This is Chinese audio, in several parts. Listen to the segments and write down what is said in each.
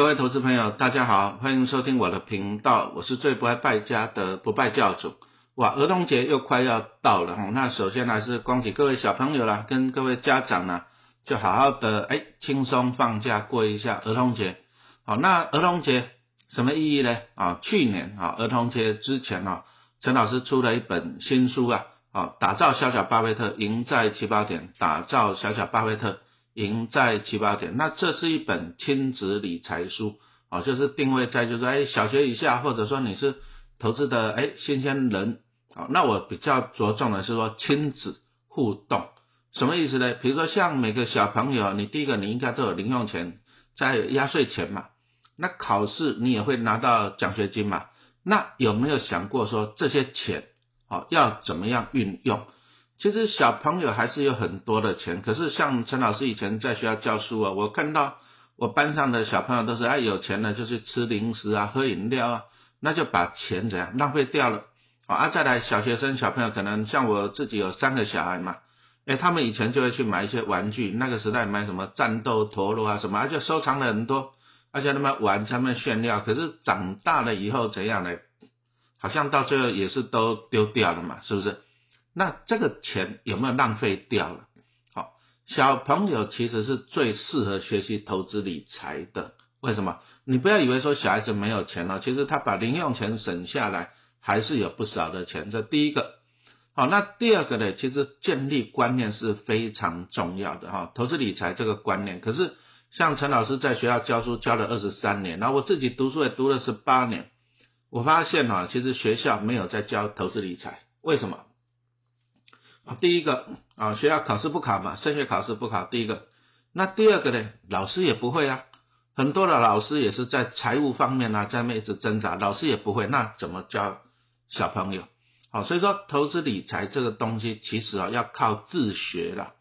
各位投资朋友，大家好，欢迎收听我的频道，我是最不爱败家的不败教主。哇，儿童节又快要到了哈，那首先还是恭喜各位小朋友啦，跟各位家长呢，就好好的哎轻松放假过一下儿童节。好，那儿童节什么意义呢？啊，去年啊儿童节之前啊，陈老师出了一本新书啊，啊，打造小小巴菲特，赢在起跑点，打造小小巴菲特。赢在起跑点，那这是一本亲子理财书，哦，就是定位在就是哎小学以下，或者说你是投资的哎新鲜人，好，那我比较着重的是说亲子互动，什么意思呢？比如说像每个小朋友，你第一个你应该都有零用钱在压岁钱嘛，那考试你也会拿到奖学金嘛，那有没有想过说这些钱，哦要怎么样运用？其实小朋友还是有很多的钱，可是像陈老师以前在学校教书啊，我看到我班上的小朋友都是哎有钱了就去吃零食啊、喝饮料啊，那就把钱怎样浪费掉了啊。再来小学生小朋友可能像我自己有三个小孩嘛，哎他们以前就会去买一些玩具，那个时代买什么战斗陀螺啊什么，而且收藏了很多，而且他们玩他们炫耀，可是长大了以后怎样呢？好像到最后也是都丢掉了嘛，是不是？那这个钱有没有浪费掉了？好，小朋友其实是最适合学习投资理财的。为什么？你不要以为说小孩子没有钱了，其实他把零用钱省下来，还是有不少的钱。这第一个。好，那第二个呢？其实建立观念是非常重要的哈，投资理财这个观念。可是像陈老师在学校教书教了二十三年，然后我自己读书也读了十八年，我发现哈，其实学校没有在教投资理财。为什么？第一个啊，学校考试不考嘛，升学考试不考。第一个，那第二个呢？老师也不会啊，很多的老师也是在财务方面啊，在那一直挣扎，老师也不会，那怎么教小朋友？好，所以说投资理财这个东西，其实啊要靠自学了，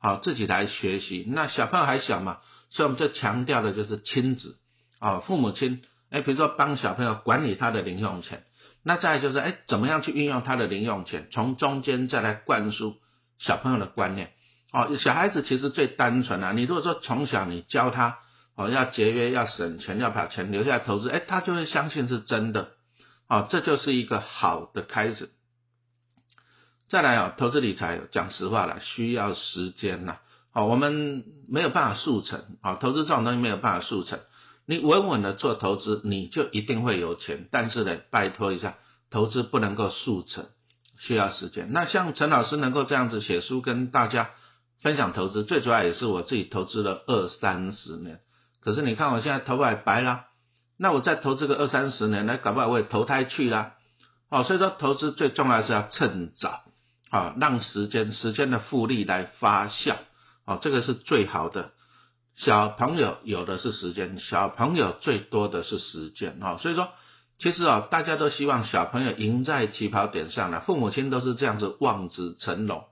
好，自己来学习。那小朋友还小嘛，所以我们就强调的就是亲子啊，父母亲，哎，比如说帮小朋友管理他的零用钱。那再就是，哎，怎么样去运用他的零用钱？从中间再来灌输小朋友的观念。哦，小孩子其实最单纯啊。你如果说从小你教他，哦，要节约，要省钱，要把钱留下来投资，哎，他就会相信是真的。哦，这就是一个好的开始。再来哦，投资理财，讲实话了，需要时间呐。哦，我们没有办法速成。哦，投资这种东西没有办法速成。你稳稳的做投资，你就一定会有钱。但是呢，拜托一下，投资不能够速成，需要时间。那像陈老师能够这样子写书跟大家分享投资，最主要也是我自己投资了二三十年。可是你看我现在头发白了，那我再投资个二三十年，那搞不好我也投胎去了。哦，所以说投资最重要是要趁早，啊，让时间时间的复利来发酵，哦，这个是最好的。小朋友有的是时间，小朋友最多的是时间啊，所以说其实啊，大家都希望小朋友赢在起跑点上了，父母亲都是这样子望子成龙。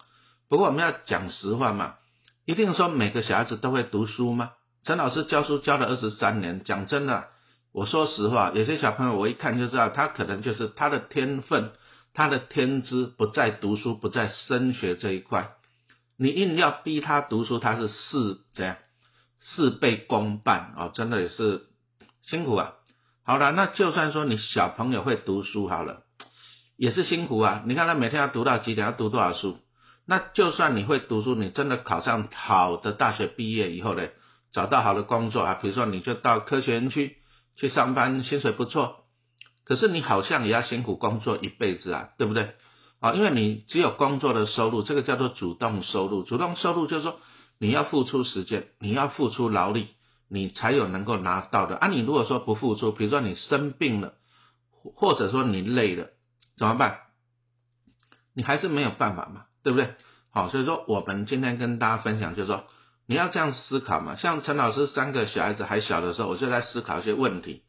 不过我们要讲实话嘛，一定说每个小孩子都会读书吗？陈老师教书教了二十三年，讲真的，我说实话，有些小朋友我一看就知道，他可能就是他的天分，他的天资不在读书，不在升学这一块，你硬要逼他读书，他是是这样。事倍功半啊，真的也是辛苦啊。好了，那就算说你小朋友会读书好了，也是辛苦啊。你看他每天要读到几点，要读多少书？那就算你会读书，你真的考上好的大学毕业以后呢，找到好的工作啊，比如说你就到科学园区去上班，薪水不错，可是你好像也要辛苦工作一辈子啊，对不对？啊，因为你只有工作的收入，这个叫做主动收入。主动收入就是说。你要付出时间，你要付出劳力，你才有能够拿到的啊！你如果说不付出，比如说你生病了，或者说你累了，怎么办？你还是没有办法嘛，对不对？好，所以说我们今天跟大家分享，就是说你要这样思考嘛。像陈老师三个小孩子还小的时候，我就在思考一些问题。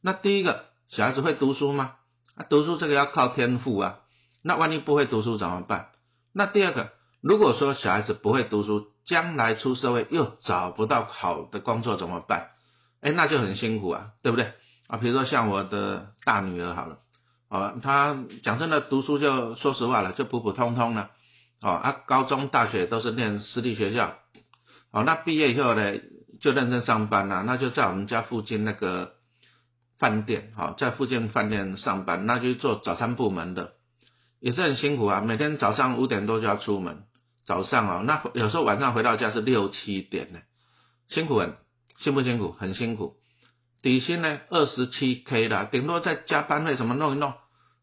那第一个，小孩子会读书吗？啊，读书这个要靠天赋啊。那万一不会读书怎么办？那第二个，如果说小孩子不会读书，将来出社会又找不到好的工作怎么办？哎，那就很辛苦啊，对不对？啊，比如说像我的大女儿好了，啊，她讲真的读书就说实话了，就普普通通了，哦，啊，高中大学都是念私立学校，哦，那毕业以后呢，就认真上班啦，那就在我们家附近那个饭店，好，在附近饭店上班，那就做早餐部门的，也是很辛苦啊，每天早上五点多就要出门，早上哦，那有时候晚上回到家是六七点呢，辛苦很，辛不辛苦？很辛苦，底薪呢二十七 K 啦，顶多再加班费什么弄一弄，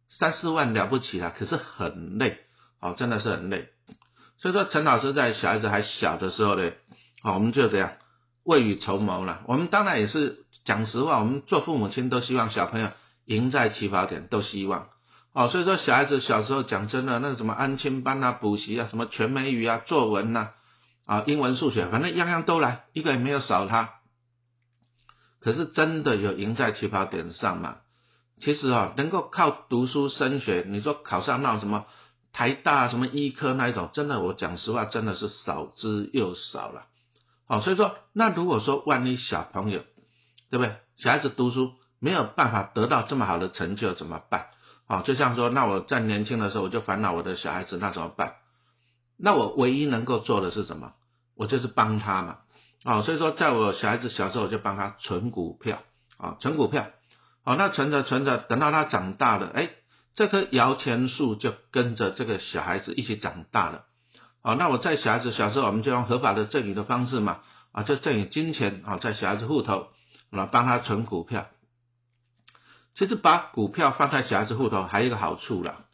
三四万了不起啦，可是很累，哦，真的是很累。所以说，陈老师在小孩子还小的时候呢，好，我们就这样未雨绸缪了。我们当然也是讲实话，我们做父母亲都希望小朋友赢在起跑点，都希望。哦，所以说小孩子小时候讲真的，那什么安亲班啊、补习啊、什么全美语啊、作文呐、啊英文、数学，反正样样都来，一个也没有少他。可是真的有赢在起跑点上吗？其实啊，能够靠读书升学，你说考上那什么？台大什么医科那一种，真的，我讲实话，真的是少之又少了。好，所以说，那如果说万一小朋友，对不对？小孩子读书没有办法得到这么好的成就，怎么办？好，就像说，那我在年轻的时候我就烦恼我的小孩子，那怎么办？那我唯一能够做的是什么？我就是帮他嘛。啊，所以说，在我小孩子小时候，我就帮他存股票啊，存股票。好，那存着存着，等到他长大了，哎。这棵摇钱树就跟着这个小孩子一起长大了，好，那我在小孩子小时候，我们就用合法的赠与的方式嘛，啊，就赠与金钱啊，在小孩子户头，啊，帮他存股票。其实把股票放在小孩子户头还有一个好处啦，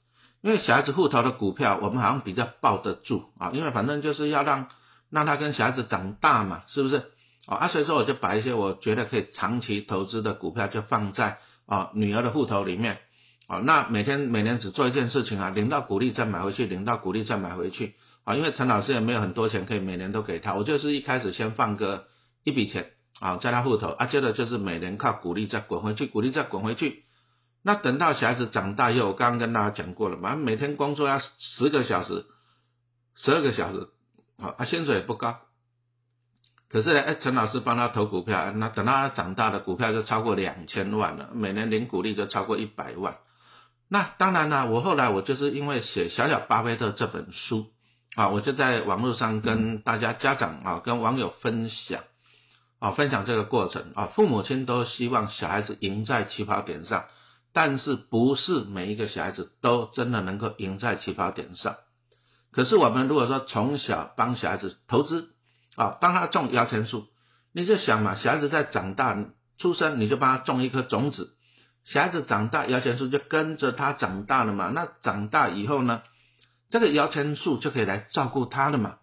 因为小孩子户头的股票，我们好像比较抱得住啊，因为反正就是要让让他跟小孩子长大嘛，是不是？哦啊，所以说我就把一些我觉得可以长期投资的股票，就放在啊女儿的户头里面。啊，那每天每年只做一件事情啊，领到股利再买回去，领到股利再买回去啊，因为陈老师也没有很多钱可以每年都给他，我就是一开始先放个一笔钱啊，在他户头啊，接着就是每年靠股利再滚回去，股利再滚回去。那等到小孩子长大以后，我刚刚跟大家讲过了嘛，每天工作要十个小时，十二个小时，好，啊，薪水也不高，可是呢，哎，陈老师帮他投股票，那等到他长大的股票就超过两千万了，每年领股利就超过一百万。那当然了，我后来我就是因为写《小小巴菲特》这本书啊，我就在网络上跟大家家长啊、跟网友分享啊，分享这个过程啊。父母亲都希望小孩子赢在起跑点上，但是不是每一个小孩子都真的能够赢在起跑点上。可是我们如果说从小帮小孩子投资啊，帮他种摇钱树，你就想嘛，小孩子在长大出生，你就帮他种一颗种子。小孩子长大，摇钱树就跟着他长大了嘛。那长大以后呢，这个摇钱树就可以来照顾他了嘛。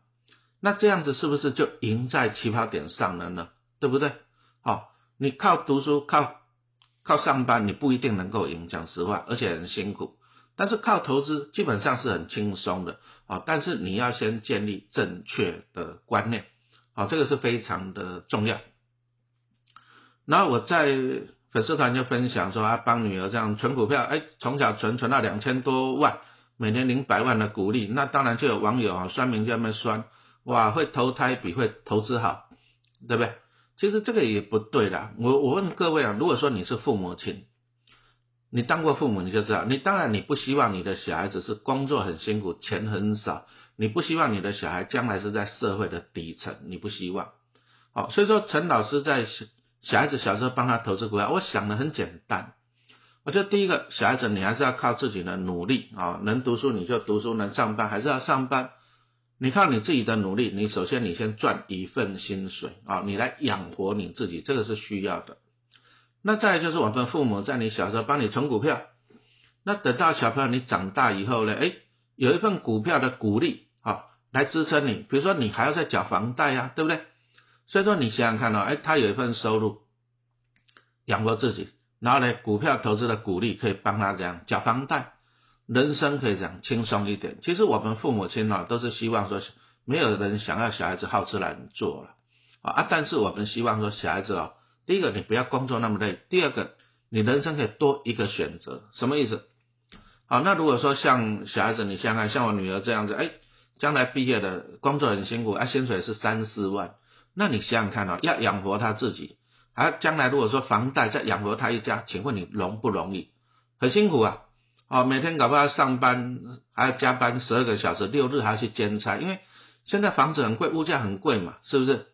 那这样子是不是就赢在起跑点上了呢？对不对？好，你靠读书、靠靠上班，你不一定能够赢，讲实话，而且很辛苦。但是靠投资，基本上是很轻松的啊。但是你要先建立正确的观念，好，这个是非常的重要。然后我在。粉丝团就分享说，啊帮女儿这样存股票，哎，从小存存到两千多万，每年领百万的股利，那当然就有网友啊酸民就那么酸，哇，会投胎比会投资好，对不对？其实这个也不对的。我我问各位啊，如果说你是父母亲，你当过父母你就知道，你当然你不希望你的小孩子是工作很辛苦，钱很少，你不希望你的小孩将来是在社会的底层，你不希望。好，所以说陈老师在。小孩子小时候帮他投资股票，我想的很简单。我觉得第一个，小孩子你还是要靠自己的努力啊，能读书你就读书，能上班还是要上班。你靠你自己的努力，你首先你先赚一份薪水啊，你来养活你自己，这个是需要的。那再就是我们父母在你小时候帮你存股票，那等到小朋友你长大以后呢，哎，有一份股票的鼓励啊，来支撑你。比如说你还要再缴房贷呀，对不对？所以说你想想看哦，哎，他有一份收入养活自己，然后呢，股票投资的鼓励可以帮他这样缴房贷，人生可以讲轻松一点。其实我们父母亲呢，都是希望说，没有人想要小孩子好吃懒做了啊，但是我们希望说，小孩子啊，第一个你不要工作那么累，第二个你人生可以多一个选择，什么意思？好，那如果说像小孩子，你想想看，像我女儿这样子，哎，将来毕业的工作很辛苦，啊，薪水是三四万。那你想想看啊，要养活他自己，啊将来如果说房贷再养活他一家，请问你容不容易？很辛苦啊！哦，每天搞不好上班还要加班十二个小时，六日还要去兼差，因为现在房子很贵，物价很贵嘛，是不是？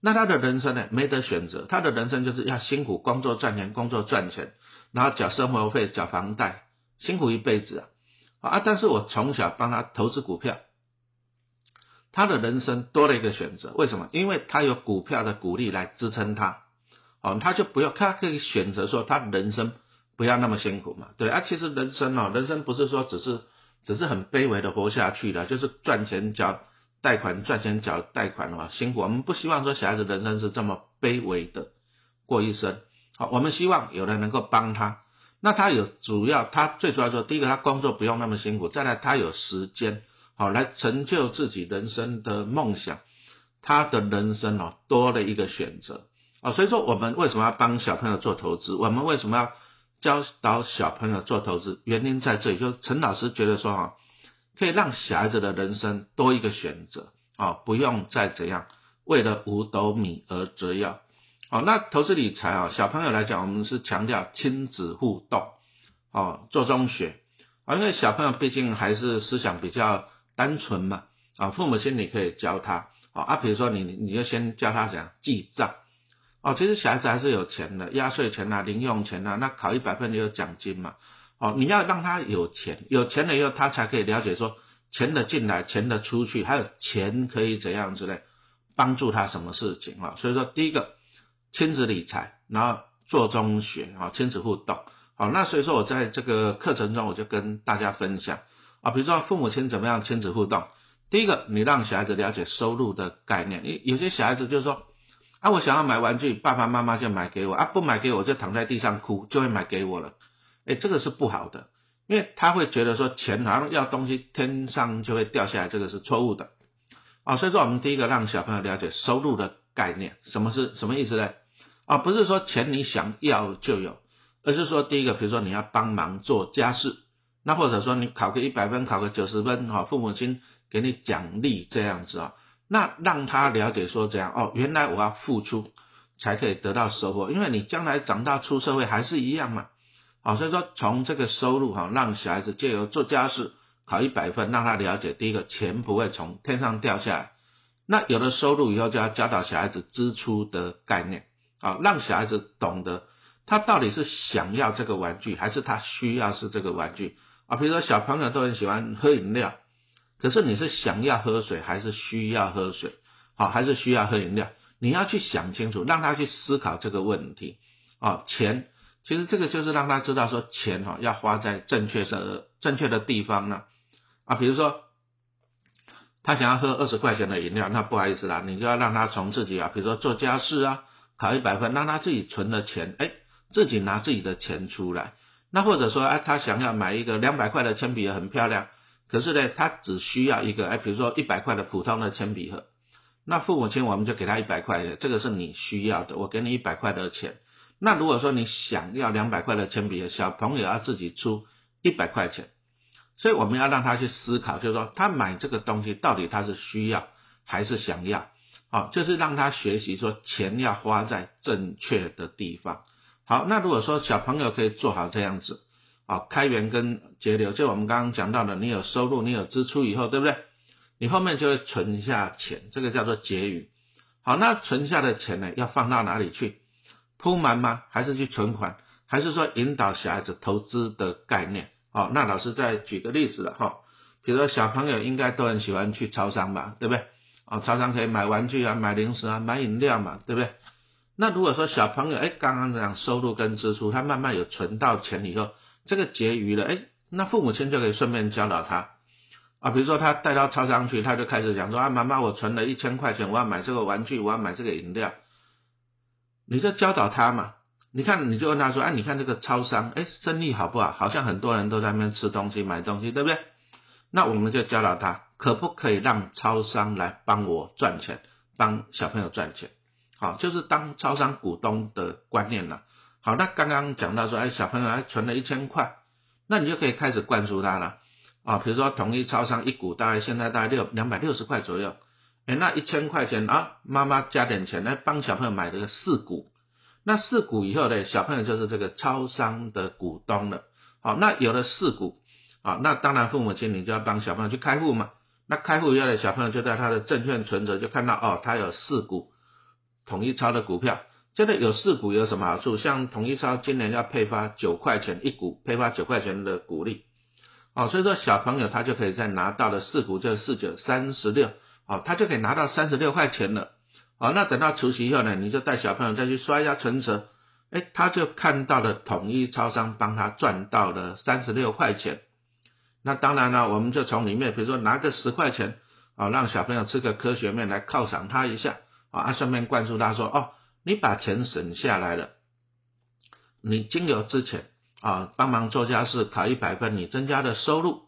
那他的人生呢没得选择，他的人生就是要辛苦工作赚钱，工作赚钱，然后缴生活费、缴房贷，辛苦一辈子啊啊！但是我从小帮他投资股票，他的人生多了一个选择，为什么？因为他有股票的鼓励来支撑他，哦，他就不要，他可以选择说他人生不要那么辛苦嘛，对啊，其实人生哦，人生不是说只是只是很卑微的活下去的，就是赚钱缴。贷款赚钱缴贷款的话辛苦，我们不希望说小孩子人生是这么卑微的过一生。好，我们希望有人能够帮他。那他有主要，他最主要说，第一个他工作不用那么辛苦，再来他有时间，好来成就自己人生的梦想。他的人生哦多了一个选择啊，所以说我们为什么要帮小朋友做投资？我们为什么要教导小朋友做投资？原因在这里，就陈老师觉得说哈。可以让小孩子的人生多一个选择啊，不用再怎样为了五斗米而折腰。好，那投资理财啊，小朋友来讲，我们是强调亲子互动哦，做中学啊，因为小朋友毕竟还是思想比较单纯嘛啊，父母心里可以教他啊，比如说你你就先教他怎样记账哦，其实小孩子还是有钱的，压岁钱啊，零用钱啊，那考一百分也有奖金嘛。哦，你要让他有钱，有钱了以后，他才可以了解说钱的进来，钱的出去，还有钱可以怎样之类，帮助他什么事情啊？所以说，第一个亲子理财，然后做中学啊，亲子互动。好，那所以说我在这个课程中，我就跟大家分享啊，比如说父母亲怎么样亲子互动。第一个，你让小孩子了解收入的概念，有些小孩子就是说啊，我想要买玩具，爸爸妈妈就买给我啊，不买给我就躺在地上哭，就会买给我了。哎，这个是不好的，因为他会觉得说钱好像要东西天上就会掉下来，这个是错误的啊。所以说，我们第一个让小朋友了解收入的概念，什么是什么意思呢？啊，不是说钱你想要就有，而是说第一个，比如说你要帮忙做家事，那或者说你考个一百分，考个九十分，哈，父母亲给你奖励这样子啊，那让他了解说怎样哦，原来我要付出才可以得到收获，因为你将来长大出社会还是一样嘛。好，所以说从这个收入哈，让小孩子借由做家事考一百分，让他了解第一个钱不会从天上掉下来。那有了收入以后，就要教导小孩子支出的概念啊，让小孩子懂得他到底是想要这个玩具，还是他需要是这个玩具啊。比如说小朋友都很喜欢喝饮料，可是你是想要喝水，还是需要喝水？好，还是需要喝饮料？你要去想清楚，让他去思考这个问题啊，钱。其实这个就是让他知道说钱哈要花在正确的正确的地方呢啊，比如说他想要喝二十块钱的饮料，那不好意思啦，你就要让他从自己啊，比如说做家事啊，考一百分，让他自己存的钱，哎，自己拿自己的钱出来。那或者说哎，他想要买一个两百块的铅笔盒，很漂亮，可是呢，他只需要一个哎，比如说一百块的普通的铅笔盒，那父母亲我们就给他一百块的，这个是你需要的，我给你一百块的钱。那如果说你想要两百块的铅笔盒，小朋友要自己出一百块钱，所以我们要让他去思考，就是说他买这个东西到底他是需要还是想要，好，就是让他学习说钱要花在正确的地方。好，那如果说小朋友可以做好这样子，啊，开源跟节流，就我们刚刚讲到的，你有收入，你有支出以后，对不对？你后面就会存下钱，这个叫做结余。好，那存下的钱呢，要放到哪里去？铺满吗？还是去存款？还是说引导小孩子投资的概念？好，那老师再举个例子了哈。比如说小朋友应该都很喜欢去超商吧，对不对？哦，超商可以买玩具啊，买零食啊，买饮料嘛，对不对？那如果说小朋友哎，刚刚讲收入跟支出，他慢慢有存到钱以后，这个结余了，哎，那父母亲就可以顺便教导他啊。比如说他带到超商去，他就开始讲说啊，妈妈，我存了一千块钱，我要买这个玩具，我要买这个饮料。你就教导他嘛，你看你就问他说，哎，你看这个超商，哎，生意好不好？好像很多人都在那边吃东西、买东西，对不对？那我们就教导他，可不可以让超商来帮我赚钱，帮小朋友赚钱？好，就是当超商股东的观念了。好，那刚刚讲到说，哎，小朋友还存了一千块，那你就可以开始灌输他了啊。比如说，统一超商一股大概现在大概六两百六十块左右。哎，那一千块钱啊，妈妈加点钱来帮小朋友买这个四股，那四股以后呢，小朋友就是这个超商的股东了。好，那有了四股，啊，那当然父母亲你就要帮小朋友去开户嘛。那开户以后呢，小朋友就在他的证券存折就看到哦，他有四股，统一超的股票。这个有四股有什么好处？像统一超今年要配发九块钱一股，配发九块钱的股利，哦，所以说小朋友他就可以再拿到了四股，就是四九三十六，哦，他就可以拿到三十六块钱了，哦，那等到除夕以后呢，你就带小朋友再去刷一下存折，哎，他就看到了统一超商帮他赚到了三十六块钱，那当然了，我们就从里面，比如说拿个十块钱，哦，让小朋友吃个科学面来犒赏他一下，啊，顺便灌输他说，哦。你把钱省下来了，你经由之前啊帮忙做家事考一百分，你增加的收入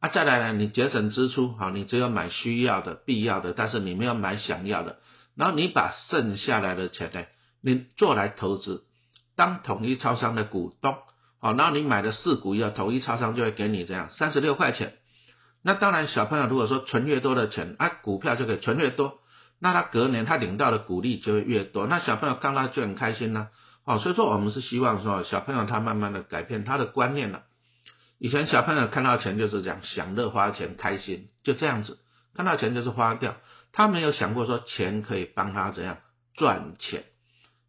啊再来呢，你节省支出好，你只有买需要的、必要的，但是你没有买想要的，然后你把剩下来的钱呢，你做来投资，当统一超商的股东好，然后你买的四股以后，统一超商就会给你这样三十六块钱。那当然，小朋友如果说存越多的钱啊，股票就可以存越多。那他隔年他领到的鼓励就会越多，那小朋友看到就很开心呢。哦，所以说我们是希望说小朋友他慢慢的改变他的观念了。以前小朋友看到钱就是这样享乐花钱开心，就这样子，看到钱就是花掉，他没有想过说钱可以帮他怎样赚钱。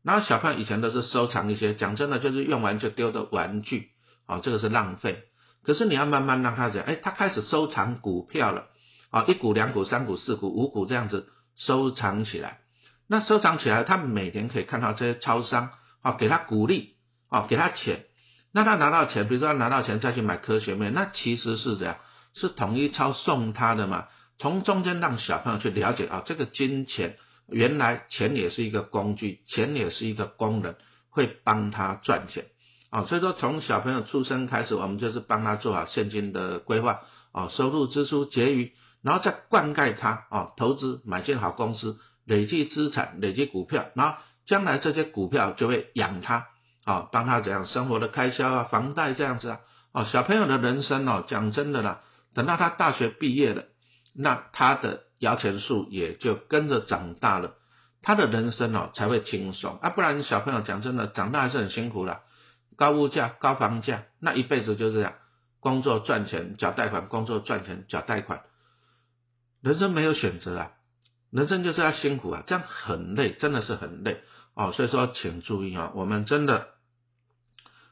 然后小朋友以前都是收藏一些，讲真的就是用完就丢的玩具，哦，这个是浪费。可是你要慢慢让他讲，哎，他开始收藏股票了，啊，一股两股三股四股五股这样子。收藏起来，那收藏起来，他每天可以看到这些超商啊，给他鼓励啊，给他钱。那他拿到钱，比如说他拿到钱再去买科学面，那其实是这样，是统一超送他的嘛。从中间让小朋友去了解啊，这个金钱原来钱也是一个工具，钱也是一个工人，会帮他赚钱啊。所以说从小朋友出生开始，我们就是帮他做好现金的规划啊，收入支出结余。然后再灌溉它啊，投资买进好公司，累积资产，累积股票，然后将来这些股票就会养他啊，帮他怎样生活的开销啊，房贷这样子啊，哦，小朋友的人生哦，讲真的啦，等到他大学毕业了，那他的摇钱树也就跟着长大了，他的人生哦才会轻松啊，不然小朋友讲真的，长大还是很辛苦的，高物价、高房价，那一辈子就这样，工作赚钱缴贷款，工作赚钱缴贷款。人生没有选择啊，人生就是要辛苦啊，这样很累，真的是很累哦。所以说，请注意啊，我们真的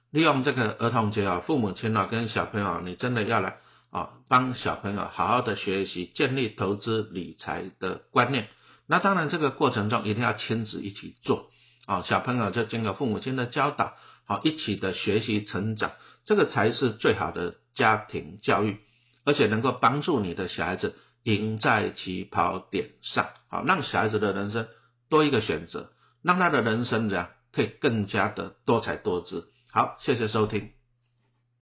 利用这个儿童节啊，父母亲啊跟小朋友，你真的要来啊，帮小朋友好好的学习，建立投资理财的观念。那当然，这个过程中一定要亲子一起做啊，小朋友就经过父母亲的教导，好一起的学习成长，这个才是最好的家庭教育，而且能够帮助你的小孩子。赢在起跑点上，好，让小孩子的人生多一个选择，让他的人生怎样可以更加的多彩多姿。好，谢谢收听。